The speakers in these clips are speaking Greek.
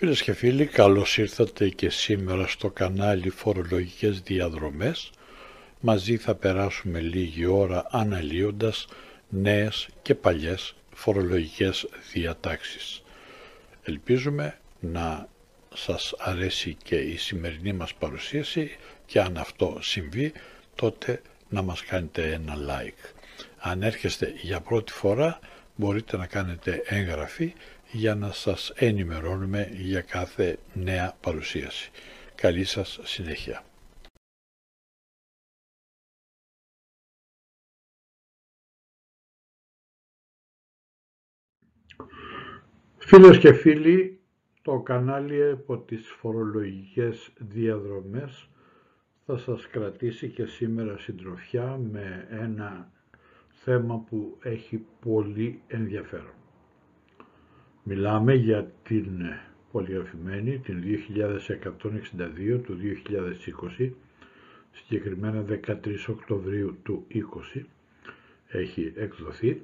Φίλες και φίλοι, καλώς ήρθατε και σήμερα στο κανάλι Φορολογικές Διαδρομές. Μαζί θα περάσουμε λίγη ώρα αναλύοντας νέες και παλιές φορολογικές διατάξεις. Ελπίζουμε να σας αρέσει και η σημερινή μας παρουσίαση και αν αυτό συμβεί τότε να μας κάνετε ένα like. Αν έρχεστε για πρώτη φορά μπορείτε να κάνετε έγγραφη για να σας ενημερώνουμε για κάθε νέα παρουσίαση. Καλή σας συνέχεια. Φίλες και φίλοι, το κανάλι από τις φορολογικές διαδρομές θα σας κρατήσει και σήμερα συντροφιά με ένα θέμα που έχει πολύ ενδιαφέρον. Μιλάμε για την πολυαφημένη, την 2162 του 2020, συγκεκριμένα 13 Οκτωβρίου του 20 έχει εκδοθεί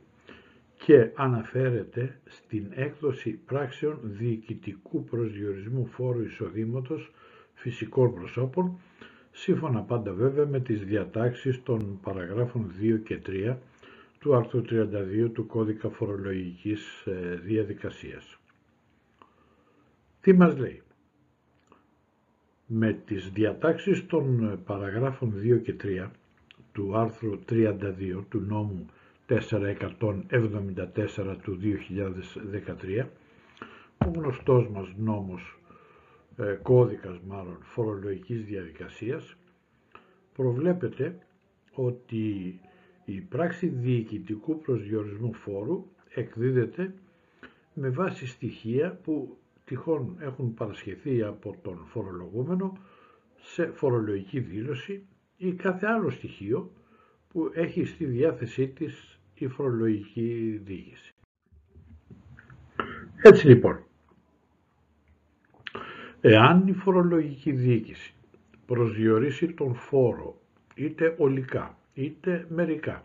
και αναφέρεται στην έκδοση πράξεων διοικητικού προσδιορισμού φόρου εισοδήματος φυσικών προσώπων, σύμφωνα πάντα βέβαια με τις διατάξεις των παραγράφων 2 και 3 του άρθρου 32 του Κώδικα Φορολογικής ε, Διαδικασίας. Τι μας λέει; Με τις διατάξεις των παραγράφων 2 και 3 του άρθρου 32 του νόμου 474 του 2013, ο γνωστός μας νόμος, ε, κώδικας μάλλον, φορολογικής διαδικασίας, προβλέπεται ότι η πράξη διοικητικού προσδιορισμού φόρου εκδίδεται με βάση στοιχεία που τυχόν έχουν παρασχεθεί από τον φορολογούμενο σε φορολογική δήλωση ή κάθε άλλο στοιχείο που έχει στη διάθεσή της η φορολογική διοίκηση. Έτσι λοιπόν, εάν η φορολογική διοίκηση προσδιορίσει τον φόρο είτε ολικά είτε μερικά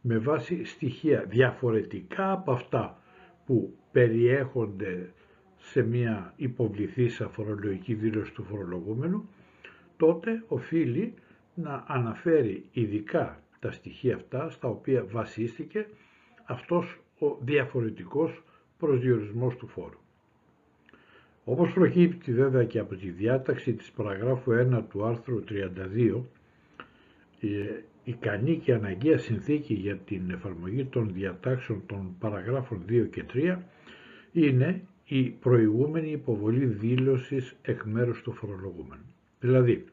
με βάση στοιχεία διαφορετικά από αυτά που περιέχονται σε μια υποβληθήσα φορολογική δήλωση του φορολογούμενου, τότε οφείλει να αναφέρει ειδικά τα στοιχεία αυτά στα οποία βασίστηκε αυτός ο διαφορετικός προσδιορισμός του φόρου. Όπως προκύπτει βέβαια και από τη διάταξη της παραγράφου 1 του άρθρου 32, ικανή και αναγκαία συνθήκη για την εφαρμογή των διατάξεων των παραγράφων 2 και 3 είναι η προηγούμενη υποβολή δήλωσης εκ μέρους του φορολογούμενου. Δηλαδή,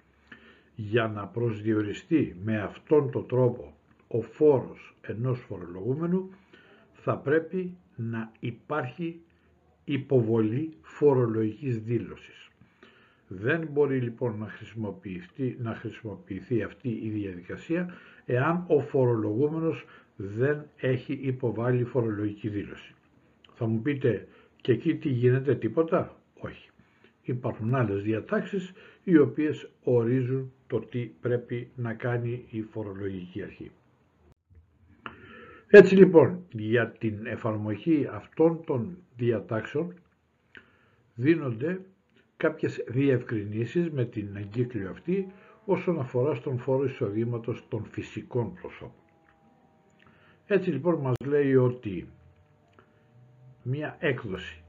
για να προσδιοριστεί με αυτόν τον τρόπο ο φόρος ενός φορολογούμενου θα πρέπει να υπάρχει υποβολή φορολογικής δήλωσης. Δεν μπορεί λοιπόν να χρησιμοποιηθεί, να χρησιμοποιηθεί αυτή η διαδικασία εάν ο φορολογούμενος δεν έχει υποβάλει φορολογική δήλωση. Θα μου πείτε και εκεί τι γίνεται τίποτα. Όχι. Υπάρχουν άλλες διατάξεις οι οποίες ορίζουν το τι πρέπει να κάνει η φορολογική αρχή. Έτσι λοιπόν για την εφαρμογή αυτών των διατάξεων δίνονται κάποιες διευκρινήσεις με την εγκύκλιο αυτή όσον αφορά στον φόρο εισοδήματος των φυσικών προσώπων. Έτσι λοιπόν μας λέει ότι μια έκδοση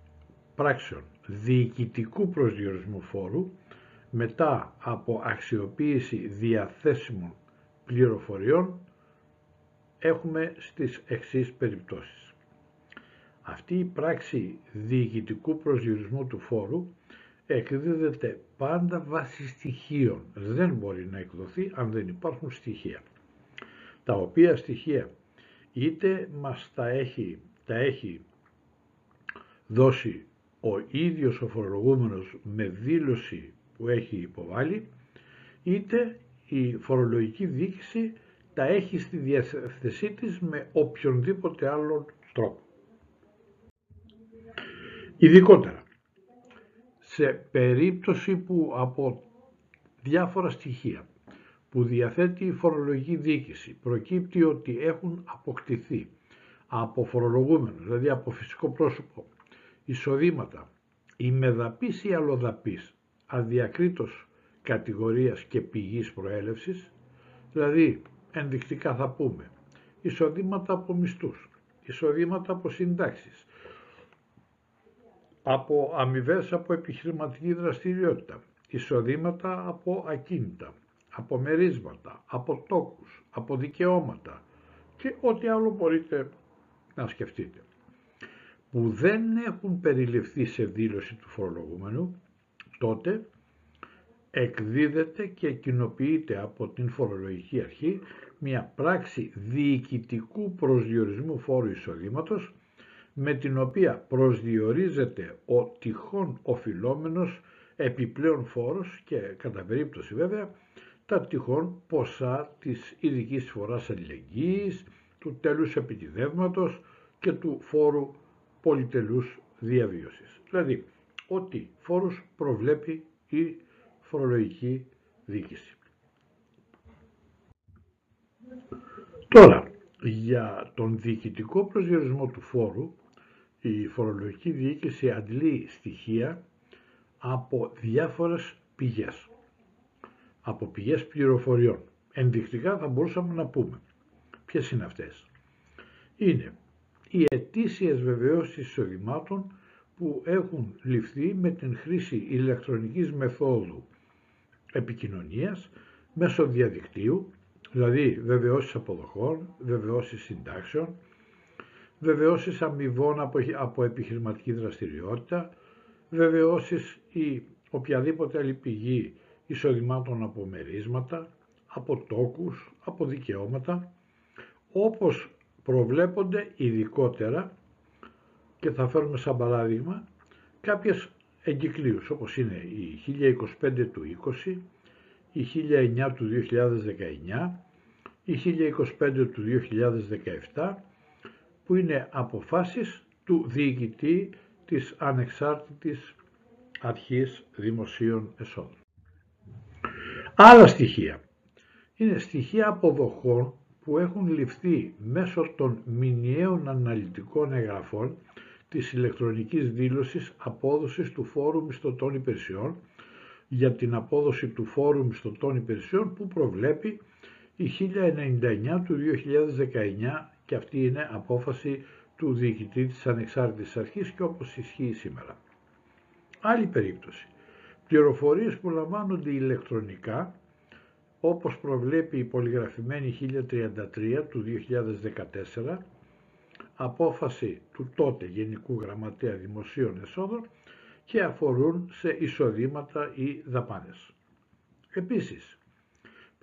πράξεων διοικητικού προσδιορισμού φόρου μετά από αξιοποίηση διαθέσιμων πληροφοριών έχουμε στις εξής περιπτώσεις. Αυτή η πράξη διοικητικού προσδιορισμού του φόρου εκδίδεται πάντα βάσει στοιχείων. Δεν μπορεί να εκδοθεί αν δεν υπάρχουν στοιχεία. Τα οποία στοιχεία είτε μας τα έχει, τα έχει δώσει ο ίδιος ο φορολογούμενος με δήλωση που έχει υποβάλει, είτε η φορολογική διοίκηση τα έχει στη διαθεσή της με οποιονδήποτε άλλον τρόπο. Ειδικότερα, σε περίπτωση που από διάφορα στοιχεία που διαθέτει η φορολογική διοίκηση προκύπτει ότι έχουν αποκτηθεί από φορολογούμενο, δηλαδή από φυσικό πρόσωπο, εισοδήματα η μεδαπής ή αλλοδαπής αδιακρίτως κατηγορίας και πηγής προέλευσης, δηλαδή ενδεικτικά θα πούμε εισοδήματα από μισθούς, εισοδήματα από συντάξεις, από αμοιβές από επιχειρηματική δραστηριότητα, εισοδήματα από ακίνητα, από μερίσματα, από τόκους, από δικαιώματα και ό,τι άλλο μπορείτε να σκεφτείτε που δεν έχουν περιληφθεί σε δήλωση του φορολογούμενου, τότε εκδίδεται και κοινοποιείται από την φορολογική αρχή μια πράξη διοικητικού προσδιορισμού φόρου εισοδήματος με την οποία προσδιορίζεται ο τυχόν οφειλόμενος επιπλέον φόρος και κατά περίπτωση βέβαια τα τυχόν ποσά της ειδικής φοράς αλληλεγγύης, του τέλους επιτιδεύματος και του φόρου πολυτελούς διαβίωσης. Δηλαδή, ό,τι φόρους προβλέπει η φορολογική διοίκηση. Τώρα, για τον διοικητικό προσδιορισμό του φόρου, η φορολογική διοίκηση αντλεί στοιχεία από διάφορες πηγές, από πηγές πληροφοριών. Ενδεικτικά θα μπορούσαμε να πούμε ποιες είναι αυτές. Είναι οι ετήσιες βεβαιώσεις εισοδημάτων που έχουν ληφθεί με την χρήση ηλεκτρονικής μεθόδου επικοινωνίας μέσω διαδικτύου, δηλαδή βεβαιώσεις αποδοχών, βεβαιώσεις συντάξεων, βεβαιώσεις αμοιβών από, από επιχειρηματική δραστηριότητα, βεβαιώσεις ή οποιαδήποτε άλλη πηγή εισοδημάτων από μερίσματα, από τόκους, από δικαιώματα, όπως προβλέπονται ειδικότερα και θα φέρουμε σαν παράδειγμα κάποιες εγκυκλίους όπως είναι η 1025 του 20, η 1009 του 2019, η 1025 του 2017 που είναι αποφάσεις του διοικητή της ανεξάρτητης αρχής δημοσίων εσόδων. Άλλα στοιχεία είναι στοιχεία αποδοχών που έχουν ληφθεί μέσω των μηνιαίων αναλυτικών εγγραφών της ηλεκτρονικής δήλωσης απόδοσης του Φόρου Μισθωτών Υπηρεσιών για την απόδοση του Φόρου Μισθωτών Υπηρεσιών που προβλέπει η 1099 του 2019 και αυτή είναι απόφαση του διοικητή της Ανεξάρτητης Αρχής και όπως ισχύει σήμερα. Άλλη περίπτωση. Πληροφορίες που λαμβάνονται ηλεκτρονικά όπως προβλέπει η πολυγραφημένη 1033 του 2014, απόφαση του τότε Γενικού Γραμματέα Δημοσίων Εσόδων και αφορούν σε εισοδήματα ή δαπάνες. Επίσης,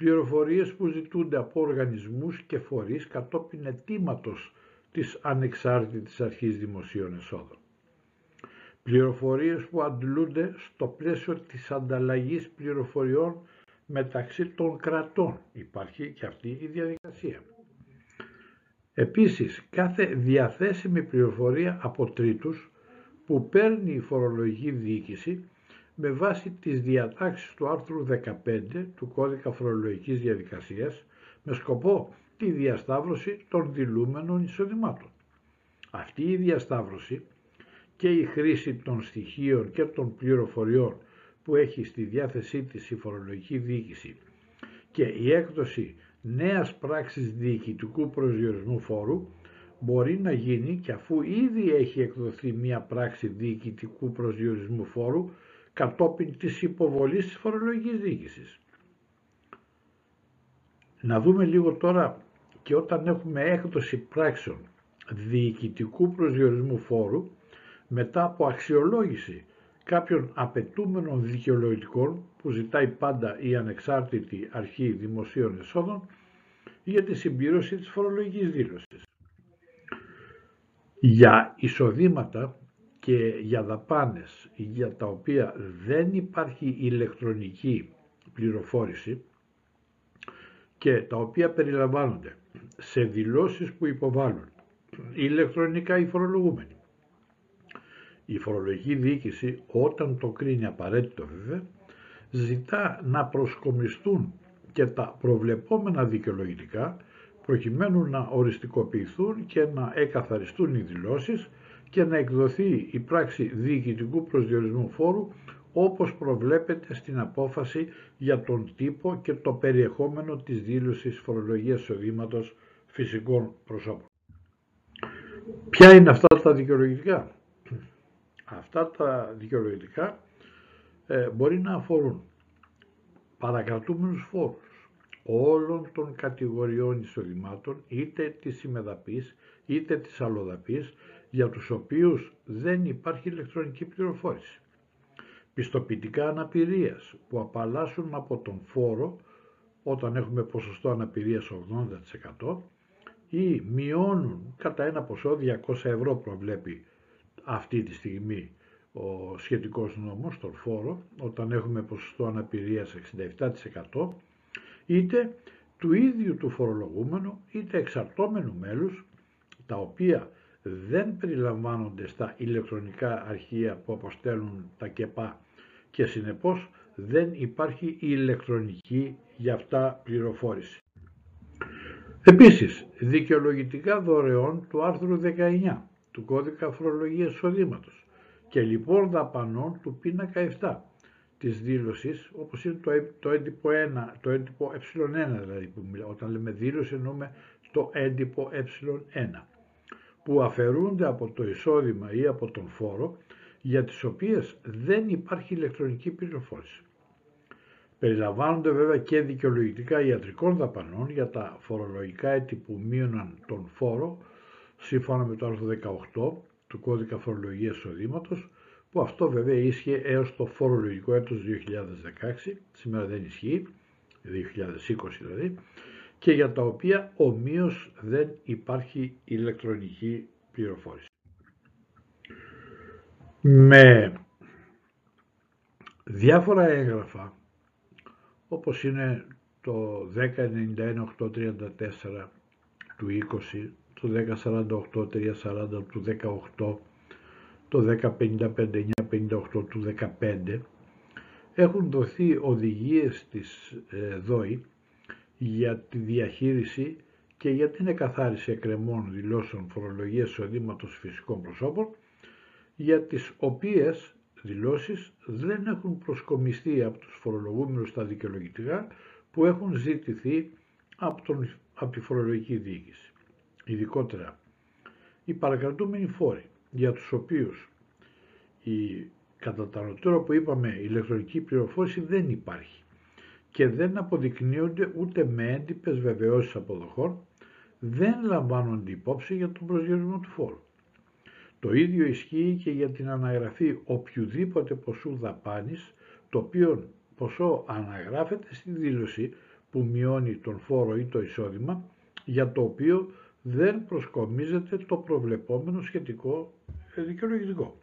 πληροφορίες που ζητούνται από οργανισμούς και φορείς κατόπιν αιτήματος της Ανεξάρτητης Αρχής Δημοσίων Εσόδων. Πληροφορίες που αντλούνται στο πλαίσιο της ανταλλαγής πληροφοριών μεταξύ των κρατών. Υπάρχει και αυτή η διαδικασία. Επίσης, κάθε διαθέσιμη πληροφορία από τρίτους που παίρνει η φορολογική διοίκηση με βάση τις διατάξεις του άρθρου 15 του Κώδικα Φορολογικής Διαδικασίας με σκοπό τη διασταύρωση των δηλούμενων εισοδημάτων. Αυτή η διασταύρωση και η χρήση των στοιχείων και των πληροφοριών που έχει στη διάθεσή της η φορολογική διοίκηση και η έκδοση νέας πράξης διοικητικού προσδιορισμού φόρου μπορεί να γίνει και αφού ήδη έχει εκδοθεί μία πράξη διοικητικού προσδιορισμού φόρου κατόπιν της υποβολής της φορολογικής διοίκησης. Να δούμε λίγο τώρα και όταν έχουμε έκδοση πράξεων διοικητικού προσδιορισμού φόρου μετά από αξιολόγηση κάποιων απαιτούμενων δικαιολογητικών που ζητάει πάντα η ανεξάρτητη αρχή δημοσίων εσόδων για τη συμπλήρωση της φορολογικής δήλωσης. Για εισοδήματα και για δαπάνες για τα οποία δεν υπάρχει ηλεκτρονική πληροφόρηση και τα οποία περιλαμβάνονται σε δηλώσεις που υποβάλλουν ηλεκτρονικά οι φορολογούμενοι. Η φορολογική διοίκηση όταν το κρίνει απαραίτητο βέβαια ζητά να προσκομιστούν και τα προβλεπόμενα δικαιολογητικά προκειμένου να οριστικοποιηθούν και να εκαθαριστούν οι δηλώσεις και να εκδοθεί η πράξη διοικητικού προσδιορισμού φόρου όπως προβλέπεται στην απόφαση για τον τύπο και το περιεχόμενο της δήλωσης φορολογίας εισοδήματος φυσικών προσώπων. Ποια είναι αυτά τα δικαιολογητικά; Αυτά τα δικαιολογητικά ε, μπορεί να αφορούν παρακρατούμενους φόρους όλων των κατηγοριών εισοδημάτων είτε της συμμεδαπής είτε της αλλοδαπής για τους οποίους δεν υπάρχει ηλεκτρονική πληροφόρηση. Πιστοποιητικά αναπηρίας που απαλλάσσουν από τον φόρο όταν έχουμε ποσοστό αναπηρίας 80% ή μειώνουν κατά ένα ποσό 200 ευρώ προβλέπει αυτή τη στιγμή ο σχετικός νόμος, τον φόρο, όταν έχουμε ποσοστό αναπηρίας 67% είτε του ίδιου του φορολογούμενου είτε εξαρτώμενου μέλους τα οποία δεν περιλαμβάνονται στα ηλεκτρονικά αρχεία που αποστέλνουν τα ΚΕΠΑ και συνεπώς δεν υπάρχει ηλεκτρονική για αυτά πληροφόρηση. Επίσης, δικαιολογητικά δωρεών του άρθρου 19 του Κώδικα Φορολογίας Εισοδήματος και λοιπόν δαπανών του πίνακα 7 της δήλωσης, όπως είναι το, το έντυπο 1, το έντυπο ε1 δηλαδή, που όταν λέμε δήλωση εννοούμε το έντυπο ε1 που αφαιρούνται από το εισόδημα ή από τον φόρο για τις οποίες δεν υπάρχει ηλεκτρονική πληροφόρηση. Περιλαμβάνονται βέβαια και δικαιολογητικά ιατρικών δαπανών για τα φορολογικά έτη που μείωναν τον φόρο σύμφωνα με το άρθρο 18 του κώδικα φορολογίας εισοδήματος, που αυτό βέβαια ίσχυε έως το φορολογικό έτος 2016, σήμερα δεν ισχύει, 2020 δηλαδή, και για τα οποία ομοίως δεν υπάρχει ηλεκτρονική πληροφόρηση. Με διάφορα έγγραφα, όπως είναι το 1091-834 του 20, το 1048-340 του 18, το 1055-958 του 15, έχουν δοθεί οδηγίες της ε, ΔΟΗ για τη διαχείριση και για την εκαθάριση εκκρεμών δηλώσεων φορολογίας εισοδήματος φυσικών προσώπων, για τις οποίες δηλώσεις δεν έχουν προσκομιστεί από τους φορολογούμενους στα δικαιολογητικά που έχουν ζητηθεί από, τον, από τη φορολογική διοίκηση. Ειδικότερα, οι παρακρατούμενοι φόροι για τους οποίους η κατά που είπαμε ηλεκτρονική πληροφόρηση δεν υπάρχει και δεν αποδεικνύονται ούτε με έντυπες βεβαιώσεις αποδοχών, δεν λαμβάνονται υπόψη για τον προσδιορισμό του φόρου. Το ίδιο ισχύει και για την αναγραφή οποιοδήποτε ποσού δαπάνης, το οποίο ποσό αναγράφεται στη δήλωση που μειώνει τον φόρο ή το εισόδημα, για το οποίο δεν προσκομίζεται το προβλεπόμενο σχετικό δικαιολογητικό.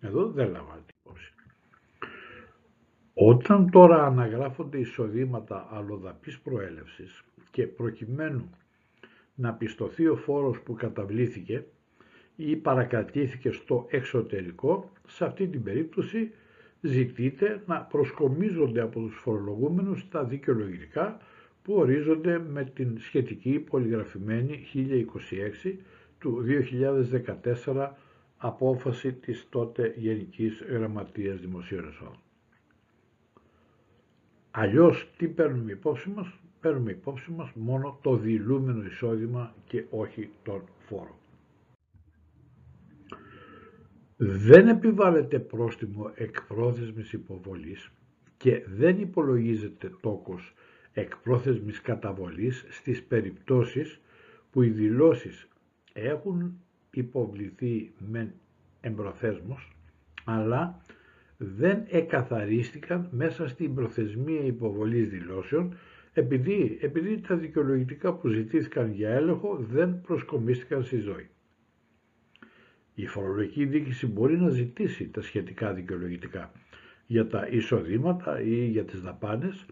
Εδώ δεν λαμβάνεται υπόψη. Όταν τώρα αναγράφονται εισοδήματα αλλοδαπής προέλευσης και προκειμένου να πιστωθεί ο φόρος που καταβλήθηκε ή παρακατήθηκε στο εξωτερικό, σε αυτή την περίπτωση ζητείται να προσκομίζονται από τους φορολογούμενους τα δικαιολογητικά που ορίζονται με την σχετική πολυγραφημένη 1026 του 2014 απόφαση της τότε Γενικής Γραμματείας Δημοσίων Εσόδων. Αλλιώς τι παίρνουμε υπόψη μας, παίρνουμε υπόψη μας μόνο το δηλούμενο εισόδημα και όχι τον φόρο. Δεν επιβάλλεται πρόστιμο εκπρόθεσμης υποβολής και δεν υπολογίζεται τόκος εκπρόθεσμης καταβολής στις περιπτώσεις που οι δηλώσεις έχουν υποβληθεί με εμπροθέσμος αλλά δεν εκαθαρίστηκαν μέσα στην προθεσμία υποβολής δηλώσεων επειδή, επειδή τα δικαιολογητικά που ζητήθηκαν για έλεγχο δεν προσκομίστηκαν στη ζωή. Η φορολογική δίκηση μπορεί να ζητήσει τα σχετικά δικαιολογητικά για τα εισοδήματα ή για τις δαπάνες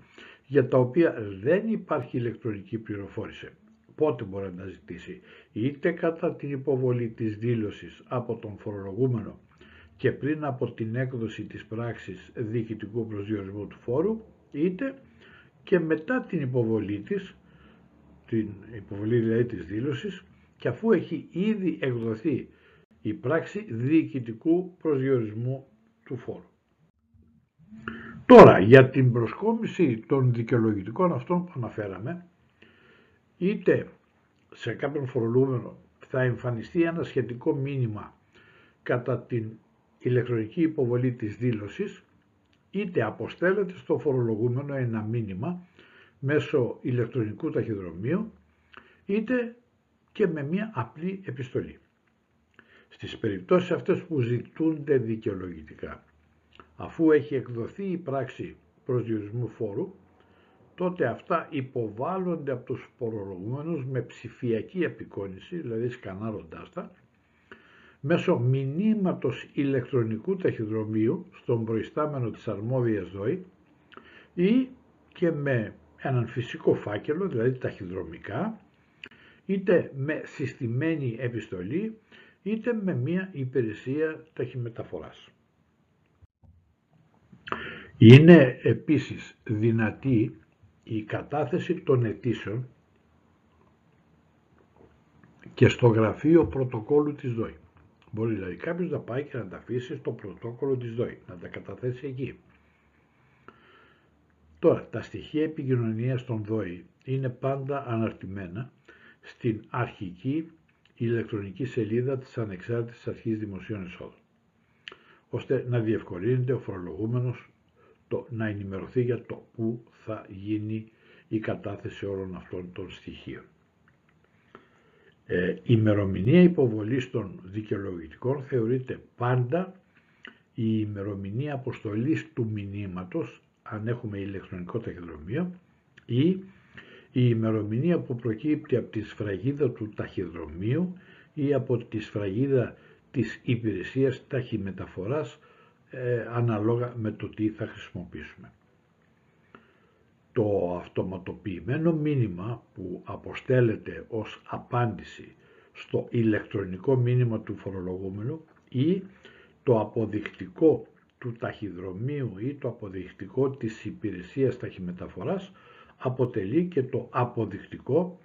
για τα οποία δεν υπάρχει ηλεκτρονική πληροφόρηση. Πότε μπορεί να ζητήσει είτε κατά την υποβολή της δήλωσης από τον φορολογούμενο και πριν από την έκδοση της πράξης διοικητικού προσδιορισμού του φόρου είτε και μετά την υποβολή της, την υποβολή δηλαδή της δήλωσης και αφού έχει ήδη εκδοθεί η πράξη διοικητικού προσδιορισμού του φόρου. Τώρα, για την προσκόμιση των δικαιολογητικών αυτών που αναφέραμε, είτε σε κάποιον φορολογούμενο θα εμφανιστεί ένα σχετικό μήνυμα κατά την ηλεκτρονική υποβολή της δήλωσης, είτε αποστέλλεται στο φορολογούμενο ένα μήνυμα μέσω ηλεκτρονικού ταχυδρομείου, είτε και με μια απλή επιστολή. Στις περιπτώσεις αυτές που ζητούνται δικαιολογητικά, αφού έχει εκδοθεί η πράξη προσδιορισμού φόρου, τότε αυτά υποβάλλονται από τους φορολογούμενους με ψηφιακή επικόνηση, δηλαδή σκανάροντάς τα, μέσω μηνύματος ηλεκτρονικού ταχυδρομείου στον προϊστάμενο της αρμόδιας ΔΟΗ ή και με έναν φυσικό φάκελο, δηλαδή ταχυδρομικά, είτε με συστημένη επιστολή, είτε με μία υπηρεσία ταχυμεταφοράς. Είναι επίσης δυνατή η κατάθεση των αιτήσεων και στο γραφείο πρωτοκόλλου της ΔΟΗ. Μπορεί δηλαδή κάποιος να πάει και να τα αφήσει στο πρωτόκολλο της ΔΟΗ, να τα καταθέσει εκεί. Τώρα, τα στοιχεία επικοινωνίας των ΔΟΗ είναι πάντα αναρτημένα στην αρχική ηλεκτρονική σελίδα της Ανεξάρτητης Αρχής Δημοσίων Εσόδων, ώστε να διευκολύνεται ο φορολογούμενος το, να ενημερωθεί για το πού θα γίνει η κατάθεση όλων αυτών των στοιχείων. Ε, η ημερομηνία υποβολής των δικαιολογητικών θεωρείται πάντα η ημερομηνία αποστολής του μηνύματος, αν έχουμε ηλεκτρονικό ταχυδρομείο, ή η ημερομηνία που προκύπτει από τη σφραγίδα του ταχυδρομείου ή από τη σφραγίδα της υπηρεσίας ταχυμεταφοράς ε, αναλόγα με το τι θα χρησιμοποιήσουμε. Το αυτοματοποιημένο μήνυμα που αποστέλλεται ως απάντηση στο ηλεκτρονικό μήνυμα του φορολογούμενου ή το αποδεικτικό του ταχυδρομείου ή το αποδεικτικό της υπηρεσίας ταχυμεταφοράς αποτελεί και το αποδεικτικό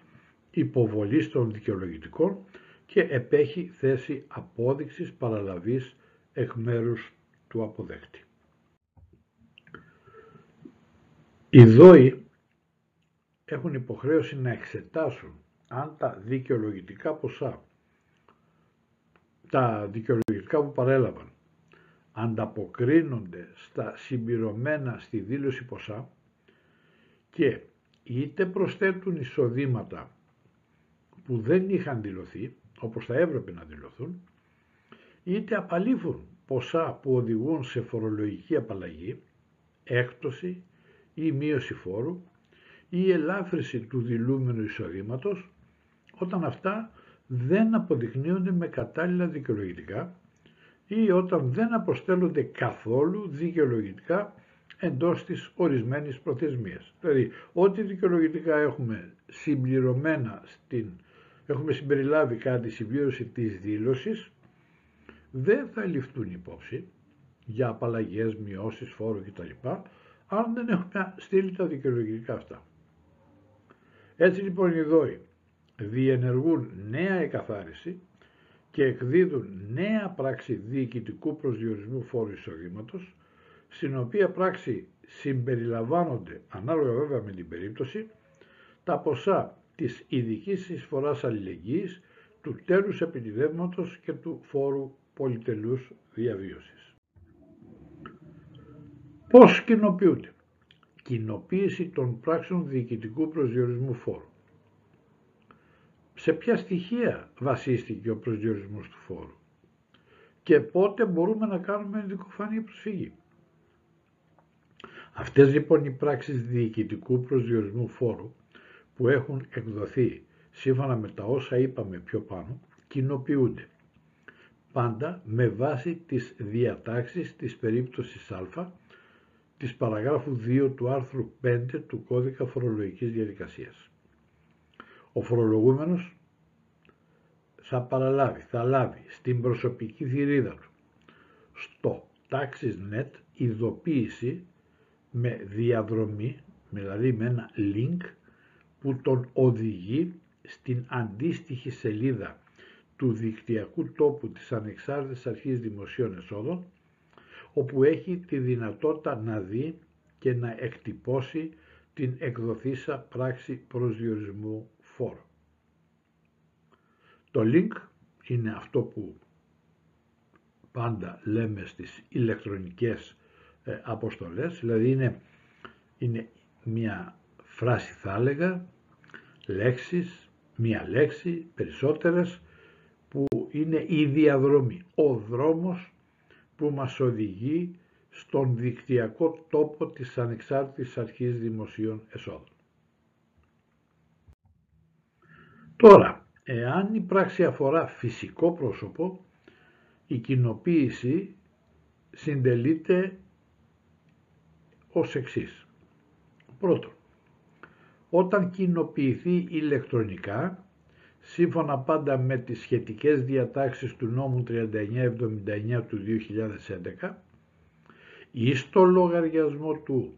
υποβολής των δικαιολογητικών και επέχει θέση απόδειξης παραλαβής εκ μέρους του αποδέκτη. Οι δόοι έχουν υποχρέωση να εξετάσουν αν τα δικαιολογητικά ποσά, τα δικαιολογητικά που παρέλαβαν, ανταποκρίνονται στα συμπληρωμένα στη δήλωση ποσά και είτε προσθέτουν εισοδήματα που δεν είχαν δηλωθεί, όπως θα έπρεπε να δηλωθούν, είτε απαλήφουν ποσά που οδηγούν σε φορολογική απαλλαγή, έκπτωση ή μείωση φόρου ή ελάφρυση του δηλούμενου εισοδήματος όταν αυτά δεν αποδεικνύονται με κατάλληλα δικαιολογητικά ή όταν δεν αποστέλλονται καθόλου δικαιολογητικά εντός της ορισμένης προθεσμίας. Δηλαδή, ό,τι δικαιολογητικά έχουμε συμπληρωμένα στην, έχουμε συμπεριλάβει κάτι συμπλήρωση της δήλωσης, δεν θα ληφθούν υπόψη για απαλλαγές, μειώσεις, φόρου κτλ. Αν δεν έχουμε στείλει τα δικαιολογητικά αυτά. Έτσι λοιπόν οι δόοι διενεργούν νέα εκαθάριση και εκδίδουν νέα πράξη διοικητικού προσδιορισμού φόρου εισοδήματος, στην οποία πράξη συμπεριλαμβάνονται, ανάλογα βέβαια με την περίπτωση, τα ποσά της ειδικής εισφοράς αλληλεγγύης, του τέλους επιτιδεύματος και του φόρου πολυτελούς διαβίωσης. Πώς κοινοποιούνται; Κοινοποίηση των πράξεων διοικητικού προσδιορισμού φόρου. Σε ποια στοιχεία βασίστηκε ο προσδιορισμός του φόρου; Και πότε μπορούμε να κάνουμε ενδικοφανή προσφυγή; Αυτές λοιπόν οι πράξεις διοικητικού προσδιορισμού φόρου που έχουν εκδοθεί σύμφωνα με τα όσα είπαμε πιο πάνω κοινοποιούνται πάντα με βάση τις διατάξεις της περίπτωσης α της παραγράφου 2 του άρθρου 5 του κώδικα φορολογικής διαδικασίας. Ο φορολογούμενος θα παραλάβει, θα λάβει στην προσωπική θηρίδα του στο TaxisNet ειδοποίηση με διαδρομή, δηλαδή με ένα link που τον οδηγεί στην αντίστοιχη σελίδα του δικτυακού τόπου της Ανεξάρτητης Αρχής Δημοσίων Εσόδων, όπου έχει τη δυνατότητα να δει και να εκτυπώσει την εκδοθήσα πράξη προσδιορισμού φόρου. Το link είναι αυτό που πάντα λέμε στις ηλεκτρονικές ε, αποστολές, δηλαδή είναι, είναι μια φράση θα έλεγα, λέξεις, μια λέξη, περισσότερες, που είναι η διαδρομή, ο δρόμος που μας οδηγεί στον δικτυακό τόπο της Ανεξάρτητης Αρχής Δημοσίων Εσόδων. Τώρα, εάν η πράξη αφορά φυσικό πρόσωπο, η κοινοποίηση συντελείται ως εξής. Πρώτον, όταν κοινοποιηθεί ηλεκτρονικά, σύμφωνα πάντα με τις σχετικές διατάξεις του νόμου 3979 του 2011, ή στο λογαριασμό του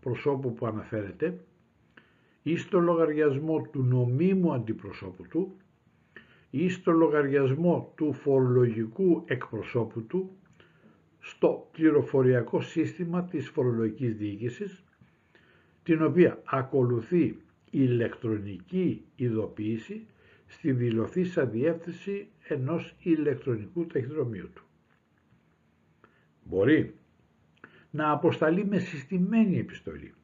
προσώπου που αναφέρεται, ή στο λογαριασμό του νομίμου αντιπροσώπου του, ή στο λογαριασμό του φορολογικού εκπροσώπου του, στο πληροφοριακό σύστημα της φορολογικής διοίκησης, την οποία ακολουθεί ηλεκτρονική ειδοποίηση στη δηλωθήσα διεύθυνση ενός ηλεκτρονικού ταχυδρομείου του. Μπορεί να αποσταλεί με συστημένη επιστολή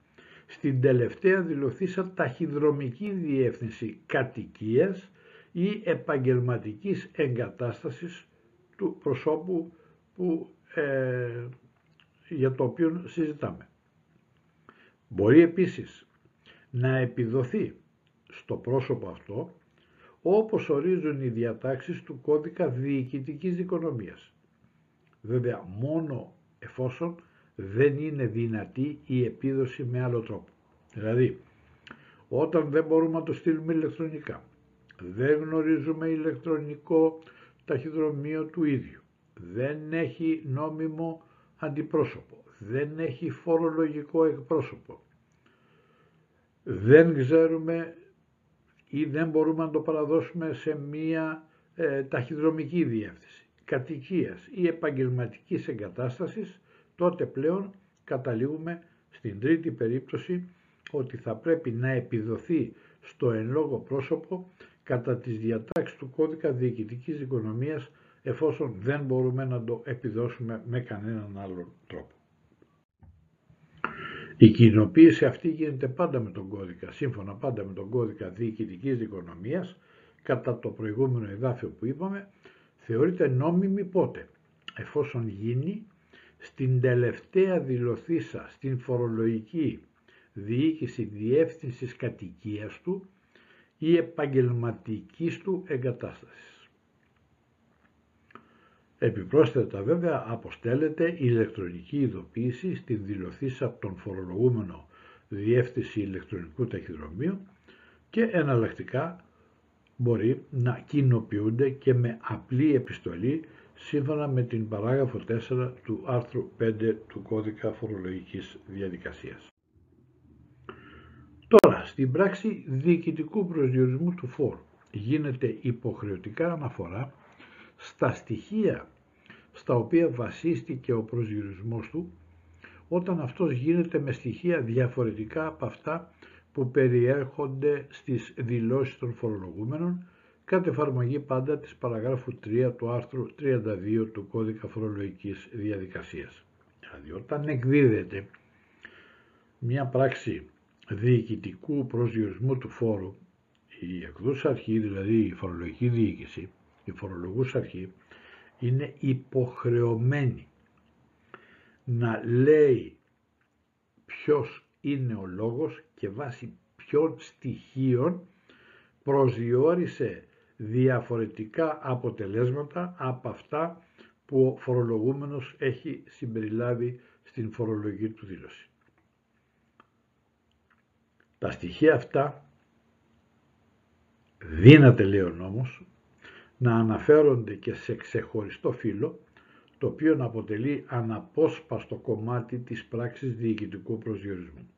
στην τελευταία δηλωθήσα ταχυδρομική διεύθυνση κατοικίας ή επαγγελματικής εγκατάστασης του προσώπου που, ε, για το οποίο συζητάμε. Μπορεί επίσης να επιδοθεί στο πρόσωπο αυτό όπως ορίζουν οι διατάξεις του κώδικα διοικητικής δικονομίας. Βέβαια μόνο εφόσον δεν είναι δυνατή η επίδοση με άλλο τρόπο. Δηλαδή, όταν δεν μπορούμε να το στείλουμε ηλεκτρονικά, δεν γνωρίζουμε ηλεκτρονικό ταχυδρομείο του ίδιου, δεν έχει νόμιμο αντιπρόσωπο, δεν έχει φορολογικό εκπρόσωπο, δεν ξέρουμε ή δεν μπορούμε να το παραδώσουμε σε μία ε, ταχυδρομική διεύθυνση κατοικίας ή επαγγελματικής εγκατάστασης, τότε πλέον καταλήγουμε στην τρίτη περίπτωση ότι θα πρέπει να επιδοθεί στο εν λόγω πρόσωπο κατά τις διατάξεις του κώδικα διοικητικής οικονομίας εφόσον δεν μπορούμε να το επιδώσουμε με κανέναν άλλον τρόπο. Η κοινοποίηση αυτή γίνεται πάντα με τον κώδικα, σύμφωνα πάντα με τον κώδικα διοικητικής οικονομίας, κατά το προηγούμενο εδάφιο που είπαμε, θεωρείται νόμιμη πότε, εφόσον γίνει στην τελευταία δηλωθήσα στην φορολογική διοίκηση διεύθυνσης κατοικίας του ή επαγγελματικής του εγκατάστασης. Επιπρόσθετα βέβαια αποστέλλεται ηλεκτρονική ειδοποίηση στην δηλωθήσα από τον φορολογούμενο διεύθυνση ηλεκτρονικού ταχυδρομείου και εναλλακτικά μπορεί να κοινοποιούνται και με απλή επιστολή σύμφωνα με την παράγραφο 4 του άρθρου 5 του κώδικα φορολογικής διαδικασίας. Τώρα, στην πράξη διοικητικού προσδιορισμού του φόρου γίνεται υποχρεωτικά αναφορά στα στοιχεία στα οποία βασίστηκε ο προσδιορισμός του όταν αυτός γίνεται με στοιχεία διαφορετικά από αυτά που περιέρχονται στις δηλώσεις των φορολογούμενων κατ' εφαρμογή πάντα της παραγράφου 3 του άρθρου 32 του κώδικα φορολογικής διαδικασίας. Δηλαδή όταν εκδίδεται μια πράξη διοικητικού προσδιορισμού του φόρου, η εκδόση αρχή, δηλαδή η φορολογική διοίκηση, η φορολογούς αρχή, είναι υποχρεωμένη να λέει ποιος είναι ο λόγος και βάσει ποιων στοιχείων προσδιορίσε διαφορετικά αποτελέσματα από αυτά που ο φορολογούμενος έχει συμπεριλάβει στην φορολογική του δήλωση. Τα στοιχεία αυτά δύναται λέει ο νόμος να αναφέρονται και σε ξεχωριστό φύλλο το οποίο να αποτελεί αναπόσπαστο κομμάτι της πράξης διοικητικού προσδιορισμού.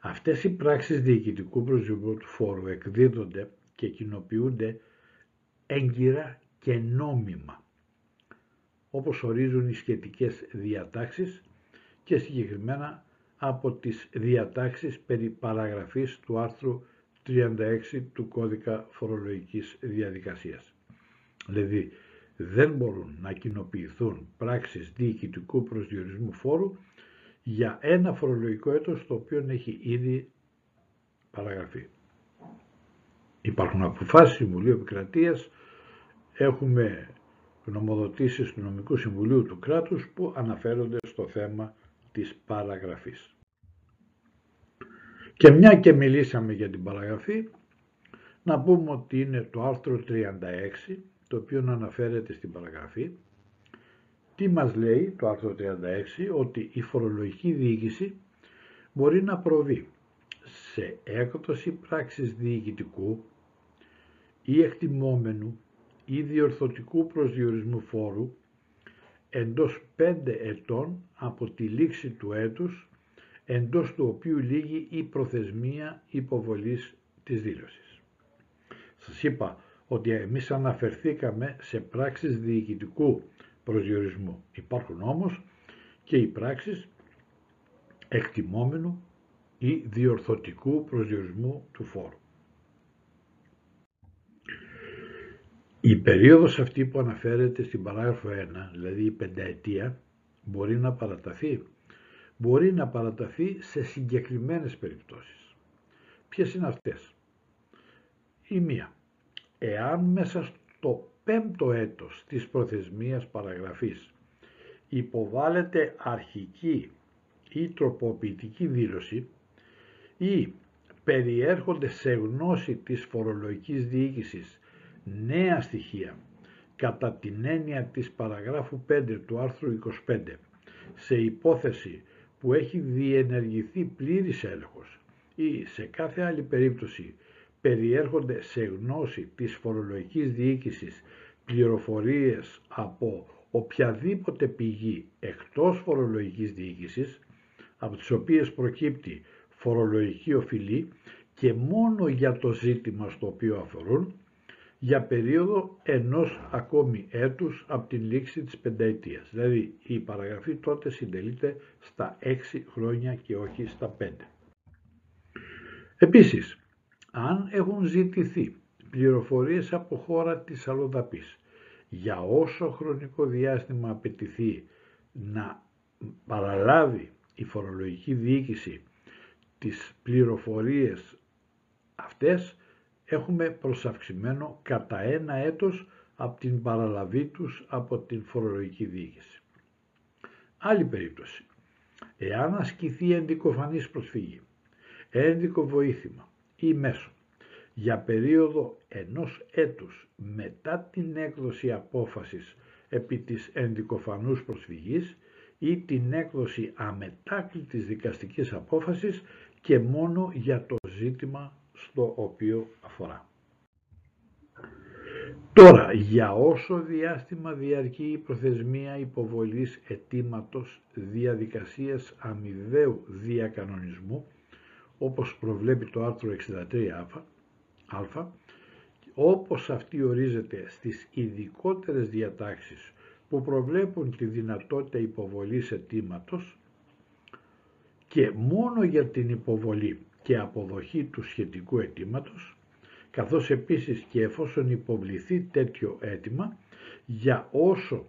Αυτές οι πράξεις διοικητικού προσδιορισμού του φόρου εκδίδονται και κοινοποιούνται έγκυρα και νόμιμα, όπως ορίζουν οι σχετικές διατάξεις και συγκεκριμένα από τις διατάξεις περί παραγραφής του άρθρου 36 του κώδικα φορολογικής διαδικασίας. Δηλαδή, δεν μπορούν να κοινοποιηθούν πράξεις διοικητικού προσδιορισμού φόρου για ένα φορολογικό έτος το οποίο έχει ήδη παραγραφεί. Υπάρχουν αποφάσεις Συμβουλίου Επικρατείας, έχουμε γνωμοδοτήσεις του Νομικού Συμβουλίου του κράτους που αναφέρονται στο θέμα της παραγραφής. Και μια και μιλήσαμε για την παραγραφή, να πούμε ότι είναι το άρθρο 36, το οποίο αναφέρεται στην παραγραφή. Τι μας λέει το άρθρο 36, ότι η φορολογική διοίκηση μπορεί να προβεί σε έκδοση πράξης διοικητικού ή εκτιμόμενου ή διορθωτικού προσδιορισμού φόρου εντός 5 ετών από τη λήξη του έτους εντός του οποίου λύγει η προθεσμία υποβολής της δήλωσης. Σας είπα ότι εμείς αναφερθήκαμε σε πράξεις διοικητικού προσδιορισμού. Υπάρχουν όμως και οι πράξεις εκτιμόμενου ή διορθωτικού προσδιορισμού του φόρου. Η περίοδος αυτή που αναφέρεται στην παράγραφο 1, δηλαδή η πενταετία, μπορεί να παραταθεί. Μπορεί να παραταθεί σε συγκεκριμένες περιπτώσεις. Ποιες είναι αυτές; Η μία. Εάν μέσα στο πέμπτο έτος της προθεσμίας παραγραφής υποβάλλεται αρχική ή τροποποιητική δήλωση ή περιέρχονται σε γνώση της φορολογικής διοίκησης νέα στοιχεία κατά την έννοια της παραγράφου 5 του άρθρου 25 σε υπόθεση που έχει διενεργηθεί πλήρης έλεγχος. Ή σε κάθε άλλη περίπτωση περιέρχονται σε γνώση της φορολογικής διοίκησης πληροφορίες από οποιαδήποτε πηγή εκτός φορολογικής διοίκησης από τις οποίες προκύπτει φορολογική οφειλή και μόνο για το ζήτημα στο οποίο αφορούν για περίοδο ενός ακόμη έτους από την λήξη της πενταετίας. Δηλαδή η παραγραφή τότε συντελείται στα 6 χρόνια και όχι στα 5. Επίσης, αν έχουν ζητηθεί πληροφορίες από χώρα της αλλοδαπής για όσο χρονικό διάστημα απαιτηθεί να παραλάβει η φορολογική διοίκηση τις πληροφορίες αυτές έχουμε προσαυξημένο κατά ένα έτος από την παραλαβή τους από την φορολογική διοίκηση. Άλλη περίπτωση. Εάν ασκηθεί ενδικοφανής προσφύγη, ένδικο βοήθημα ή μέσο για περίοδο ενός έτους μετά την έκδοση απόφασης επί της ενδικοφανούς προσφυγής ή την έκδοση αμετάκλητης δικαστικής απόφασης και μόνο για το ζήτημα στο οποίο αφορά. Τώρα, για όσο διάστημα διαρκεί η προθεσμία υποβολής αιτήματος διαδικασίας αμοιβαίου διακανονισμού, όπως προβλέπει το άρθρο 63α, α, όπως αυτή ορίζεται στις ειδικότερες διατάξεις που προβλέπουν τη δυνατότητα υποβολής αιτήματος και μόνο για την υποβολή και αποδοχή του σχετικού αιτήματος, καθώς επίσης και εφόσον υποβληθεί τέτοιο αίτημα για όσο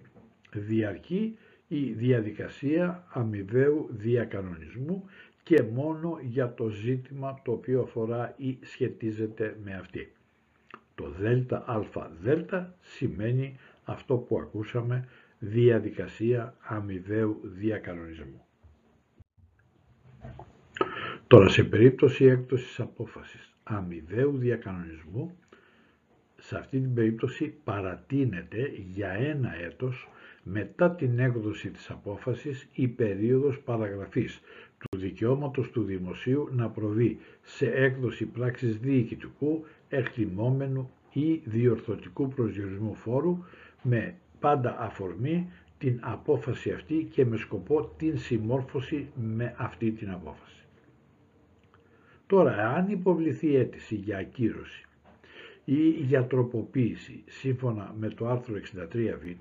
διαρκεί η διαδικασία αμοιβαίου διακανονισμού και μόνο για το ζήτημα το οποίο αφορά ή σχετίζεται με αυτή. Το ΔΑΔ σημαίνει αυτό που ακούσαμε διαδικασία αμοιβαίου διακανονισμού. Τώρα, σε περίπτωση έκδοσης απόφασης αμοιβαίου διακανονισμού, σε αυτή την περίπτωση παρατείνεται για ένα έτος μετά την έκδοση της απόφασης η περίοδος παραγραφής του δικαιώματος του δημοσίου να προβεί σε έκδοση πράξης διοικητικού, εκτιμόμενου ή διορθωτικού προσδιορισμού φόρου με πάντα αφορμή την απόφαση αυτή και με σκοπό την συμμόρφωση με αυτή την απόφαση. Τώρα, αν υποβληθεί αίτηση για ακύρωση ή για τροποποίηση σύμφωνα με το άρθρο 63β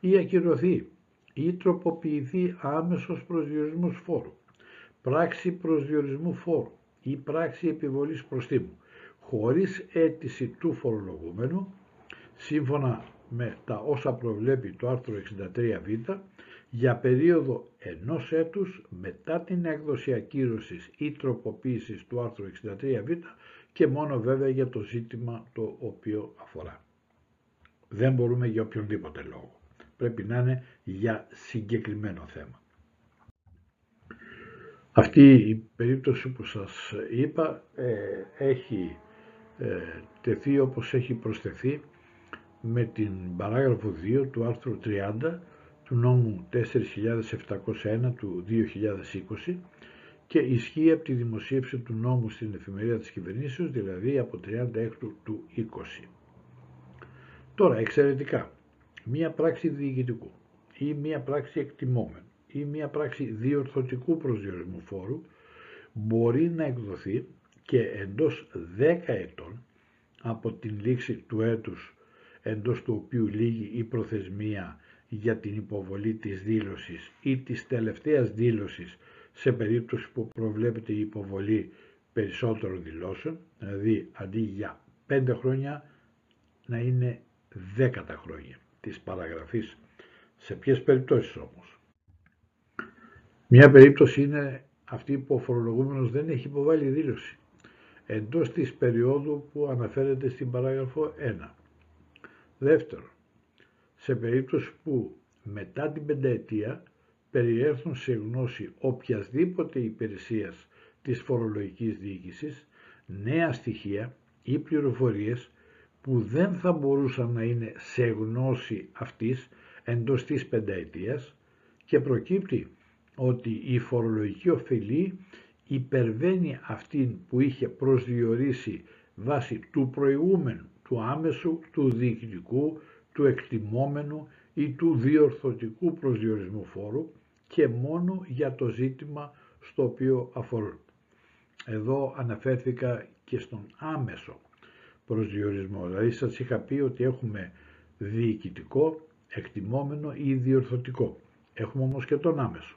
ή ακυρωθεί ή τροποποιηθεί άμεσος προσδιορισμός φόρου, πράξη προσδιορισμού φόρου ή πράξη επιβολής προστίμου, χωρίς αίτηση του φορολογούμενου, σύμφωνα με τα όσα προβλέπει το άρθρο 63β, για περίοδο ενός έτους μετά την έκδοση ακύρωσης ή τροποποίησης του άρθρου 63β και μόνο βέβαια για το ζήτημα το οποίο αφορά. Δεν μπορούμε για οποιονδήποτε λόγο. Πρέπει να είναι για συγκεκριμένο θέμα. Αυτή η περίπτωση που σας είπα ε, έχει ε, τεθεί όπως έχει προσθεθεί με την παράγραφο 2 του άρθρου 30 του νόμου 4.701 του 2020 και ισχύει από τη δημοσίευση του νόμου στην εφημερίδα της κυβερνήσεως, δηλαδή από 36 του 20. Τώρα, εξαιρετικά, μία πράξη διοικητικού ή μία πράξη εκτιμόμενου ή μία πράξη διορθωτικού προσδιορισμού φόρου μπορεί να εκδοθεί και εντός 10 ετών από την λήξη του έτους εντός του οποίου λύγει η προθεσμία για την υποβολή της δήλωσης ή της τελευταίας δήλωσης σε περίπτωση που προβλέπεται η υποβολή περισσότερων δηλώσεων, δηλαδή αντί για 5 χρόνια να είναι 10 χρόνια της παραγραφής. Σε ποιες περιπτώσεις όμως. Μια περίπτωση είναι αυτή που ο φορολογούμενος δεν έχει υποβάλει δήλωση εντός της περίοδου που αναφέρεται στην παράγραφο 1. Δεύτερον, σε περίπτωση που μετά την πενταετία περιέρθουν σε γνώση οποιασδήποτε υπηρεσίας της φορολογικής διοίκησης νέα στοιχεία ή πληροφορίες που δεν θα μπορούσαν να είναι σε γνώση αυτής εντός της πενταετίας και προκύπτει ότι η φορολογική οφειλή υπερβαίνει αυτήν που είχε προσδιορίσει βάσει του προηγούμενου, του άμεσου, του διοικητικού, του εκτιμόμενου ή του διορθωτικού προσδιορισμού φόρου και μόνο για το ζήτημα στο οποίο αφορούν. Εδώ αναφέρθηκα και στον άμεσο προσδιορισμό, δηλαδή σας είχα πει ότι έχουμε διοικητικό, εκτιμόμενο ή διορθωτικό. Έχουμε όμως και τον άμεσο.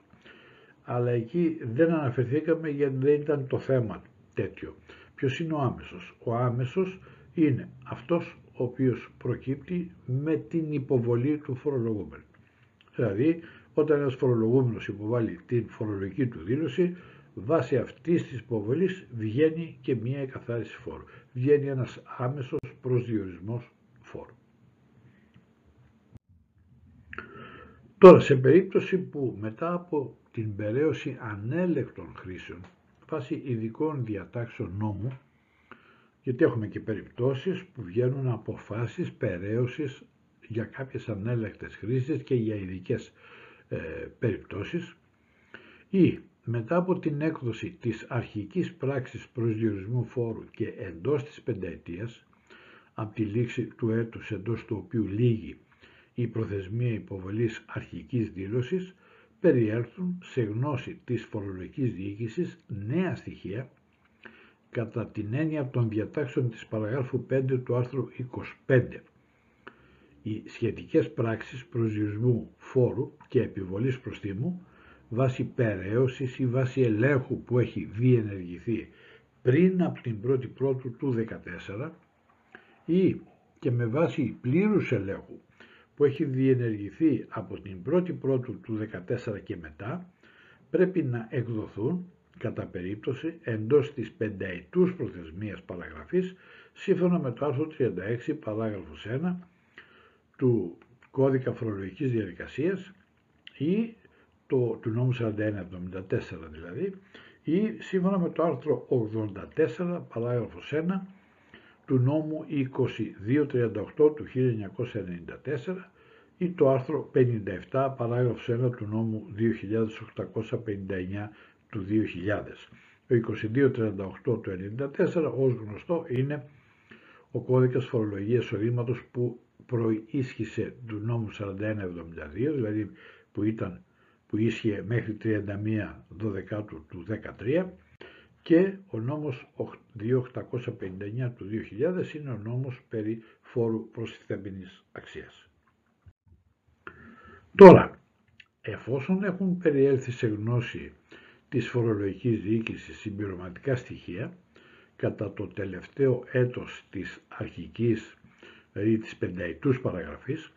Αλλά εκεί δεν αναφερθήκαμε γιατί δεν ήταν το θέμα τέτοιο. Ποιος είναι ο άμεσος; Ο άμεσος είναι αυτός ο οποίος προκύπτει με την υποβολή του φορολογούμενου. Δηλαδή, όταν ένας φορολογούμενος υποβάλλει την φορολογική του δήλωση, βάσει αυτής της υποβολής βγαίνει και μία εκαθάριση φόρου. Βγαίνει ένας άμεσος προσδιορισμός φόρου. Τώρα, σε περίπτωση που μετά από την περαίωση ανέλεκτων χρήσεων, βάσει ειδικών διατάξεων νόμου, γιατί έχουμε και περιπτώσεις που βγαίνουν αποφάσεις περαίωσης για κάποιες ανέλεκτες χρήσεις και για ειδικές ε, περιπτώσεις ή μετά από την έκδοση της αρχικής πράξης προσδιορισμού φόρου και εντός της πενταετίας, από τη λήξη του έτους εντός του οποίου λύγει η προθεσμία υποβολής αρχικής δήλωσης, περιέλθουν σε γνώση της φορολογικής διοίκησης νέα στοιχεία κατά την έννοια των διατάξεων της παραγράφου 5 του άρθρου 25. Οι σχετικές πράξεις προσδιορισμού φόρου και επιβολής προστίμου βάσει περαίωσης ή βάσει ελέγχου που έχει διενεργηθεί πριν από την 1η Πρώτου του 2014 ή και με βάση πλήρους ελέγχου που έχει διενεργηθεί από την 1η Πρώτου του 2014 και μετά πρέπει να εκδοθούν κατά περίπτωση εντός της πενταετούς προθεσμίας παραγραφής σύμφωνα με το άρθρο 36 παράγραφος 1 του κώδικα φορολογικής διαδικασίας ή το, του νόμου 4174 δηλαδή ή σύμφωνα με το άρθρο 84 παράγραφος 1 του νόμου 2238 του 1994 ή το άρθρο 57 παράγραφος 1 του νόμου 2859 του 2000. Το 2238 του 1994 ως γνωστό είναι ο κώδικας φορολογίας εισοδήματος που προίσχυσε του νόμου 4172, δηλαδή που, ήταν, που ίσχυε μέχρι 31 12 του 13 και ο νόμος 2859 του 2000 είναι ο νόμος περί φόρου προστιθέμενης αξίας. Τώρα, εφόσον έχουν περιέλθει σε γνώση της φορολογικής διοίκησης συμπληρωματικά στοιχεία, κατά το τελευταίο έτος της αρχικής ή της πενταετούς παραγραφής,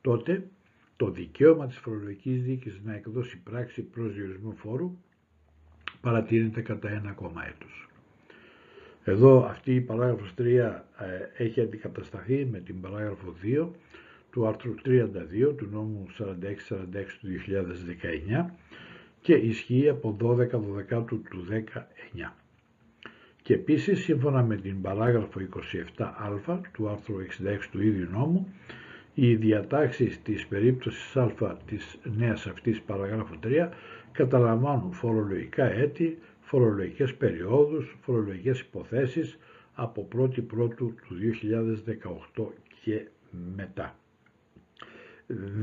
τότε το δικαίωμα της φορολογικής διοίκησης να εκδώσει πράξη προσδιορισμού φόρου παρατηρείται κατά ένα ακόμα έτος. Εδώ αυτή η παράγραφος 3 ε, έχει αντικατασταθεί με την παράγραφο 2 του άρθρου 32 του νόμου 4646 του 2019 και ισχύει από 12 του 19. Και επίσης σύμφωνα με την παράγραφο 27α του άρθρου 66 του ίδιου νόμου οι διατάξεις της περίπτωσης α της νέας αυτής παραγράφου 3 καταλαμβάνουν φορολογικά έτη, φορολογικές περιόδους, φορολογικές υποθέσεις από 1η Πρώτου του 2018 και μετά.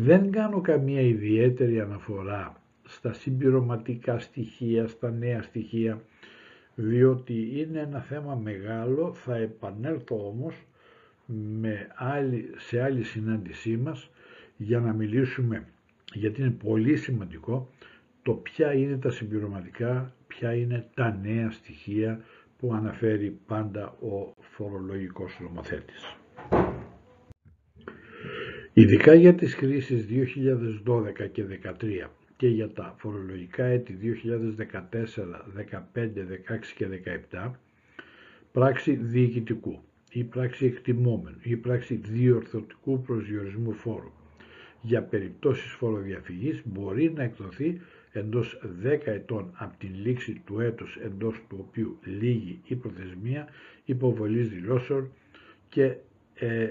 Δεν κάνω καμία ιδιαίτερη αναφορά στα συμπληρωματικά στοιχεία, στα νέα στοιχεία, διότι είναι ένα θέμα μεγάλο, θα επανέλθω όμως με άλλη, σε άλλη συνάντησή μας για να μιλήσουμε, γιατί είναι πολύ σημαντικό, το ποια είναι τα συμπληρωματικά, ποια είναι τα νέα στοιχεία που αναφέρει πάντα ο φορολογικός νομοθέτης. Ειδικά για τις χρήσεις 2012 και 2013 και για τα φορολογικά έτη 2014, 15, 16 και 17, πράξη διοικητικού ή πράξη εκτιμόμενου ή πράξη διορθωτικού προσδιορισμού φόρου. Για περιπτώσεις φοροδιαφυγής μπορεί να εκδοθεί εντός 10 ετών από την λήξη του έτους εντός του οποίου λύγει η προθεσμία υποβολής δηλώσεων και ε,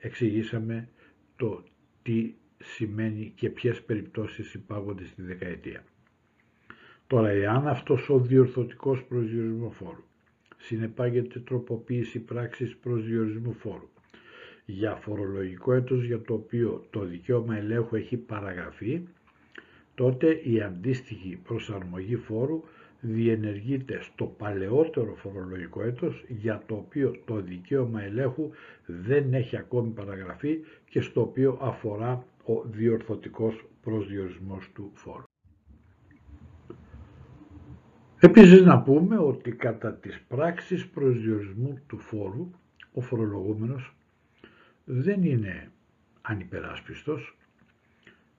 εξηγήσαμε το τι σημαίνει και ποιες περιπτώσεις υπάγονται στη δεκαετία. Τώρα, εάν αυτός ο διορθωτικός προσδιορισμός φόρου συνεπάγεται τροποποίηση πράξης προσδιορισμού φόρου για φορολογικό έτος για το οποίο το δικαίωμα ελέγχου έχει παραγραφεί, τότε η αντίστοιχη προσαρμογή φόρου διενεργείται στο παλαιότερο φορολογικό έτος για το οποίο το δικαίωμα ελέγχου δεν έχει ακόμη παραγραφεί και στο οποίο αφορά ο διορθωτικός προσδιορισμός του φόρου. Επίσης να πούμε ότι κατά τις πράξεις προσδιορισμού του φόρου ο φορολογούμενος δεν είναι ανυπεράσπιστος,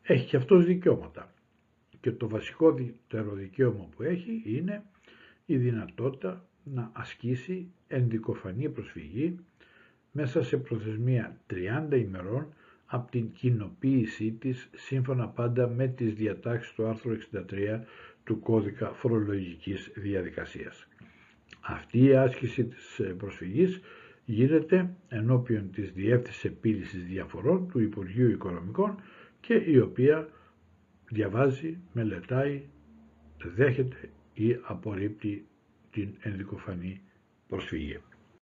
έχει και αυτός δικαιώματα. Και το βασικότερο δικαίωμα που έχει είναι η δυνατότητα να ασκήσει ενδικοφανή προσφυγή μέσα σε προθεσμία 30 ημερών από την κοινοποίησή της σύμφωνα πάντα με τις διατάξεις του άρθρου 63 του κώδικα φορολογικής διαδικασίας. Αυτή η άσκηση της προσφυγής γίνεται ενώπιον της Διεύθυνσης Επίλυσης Διαφορών του Υπουργείου Οικονομικών και η οποία διαβάζει, μελετάει, δέχεται ή απορρίπτει την ενδικοφανή προσφυγή.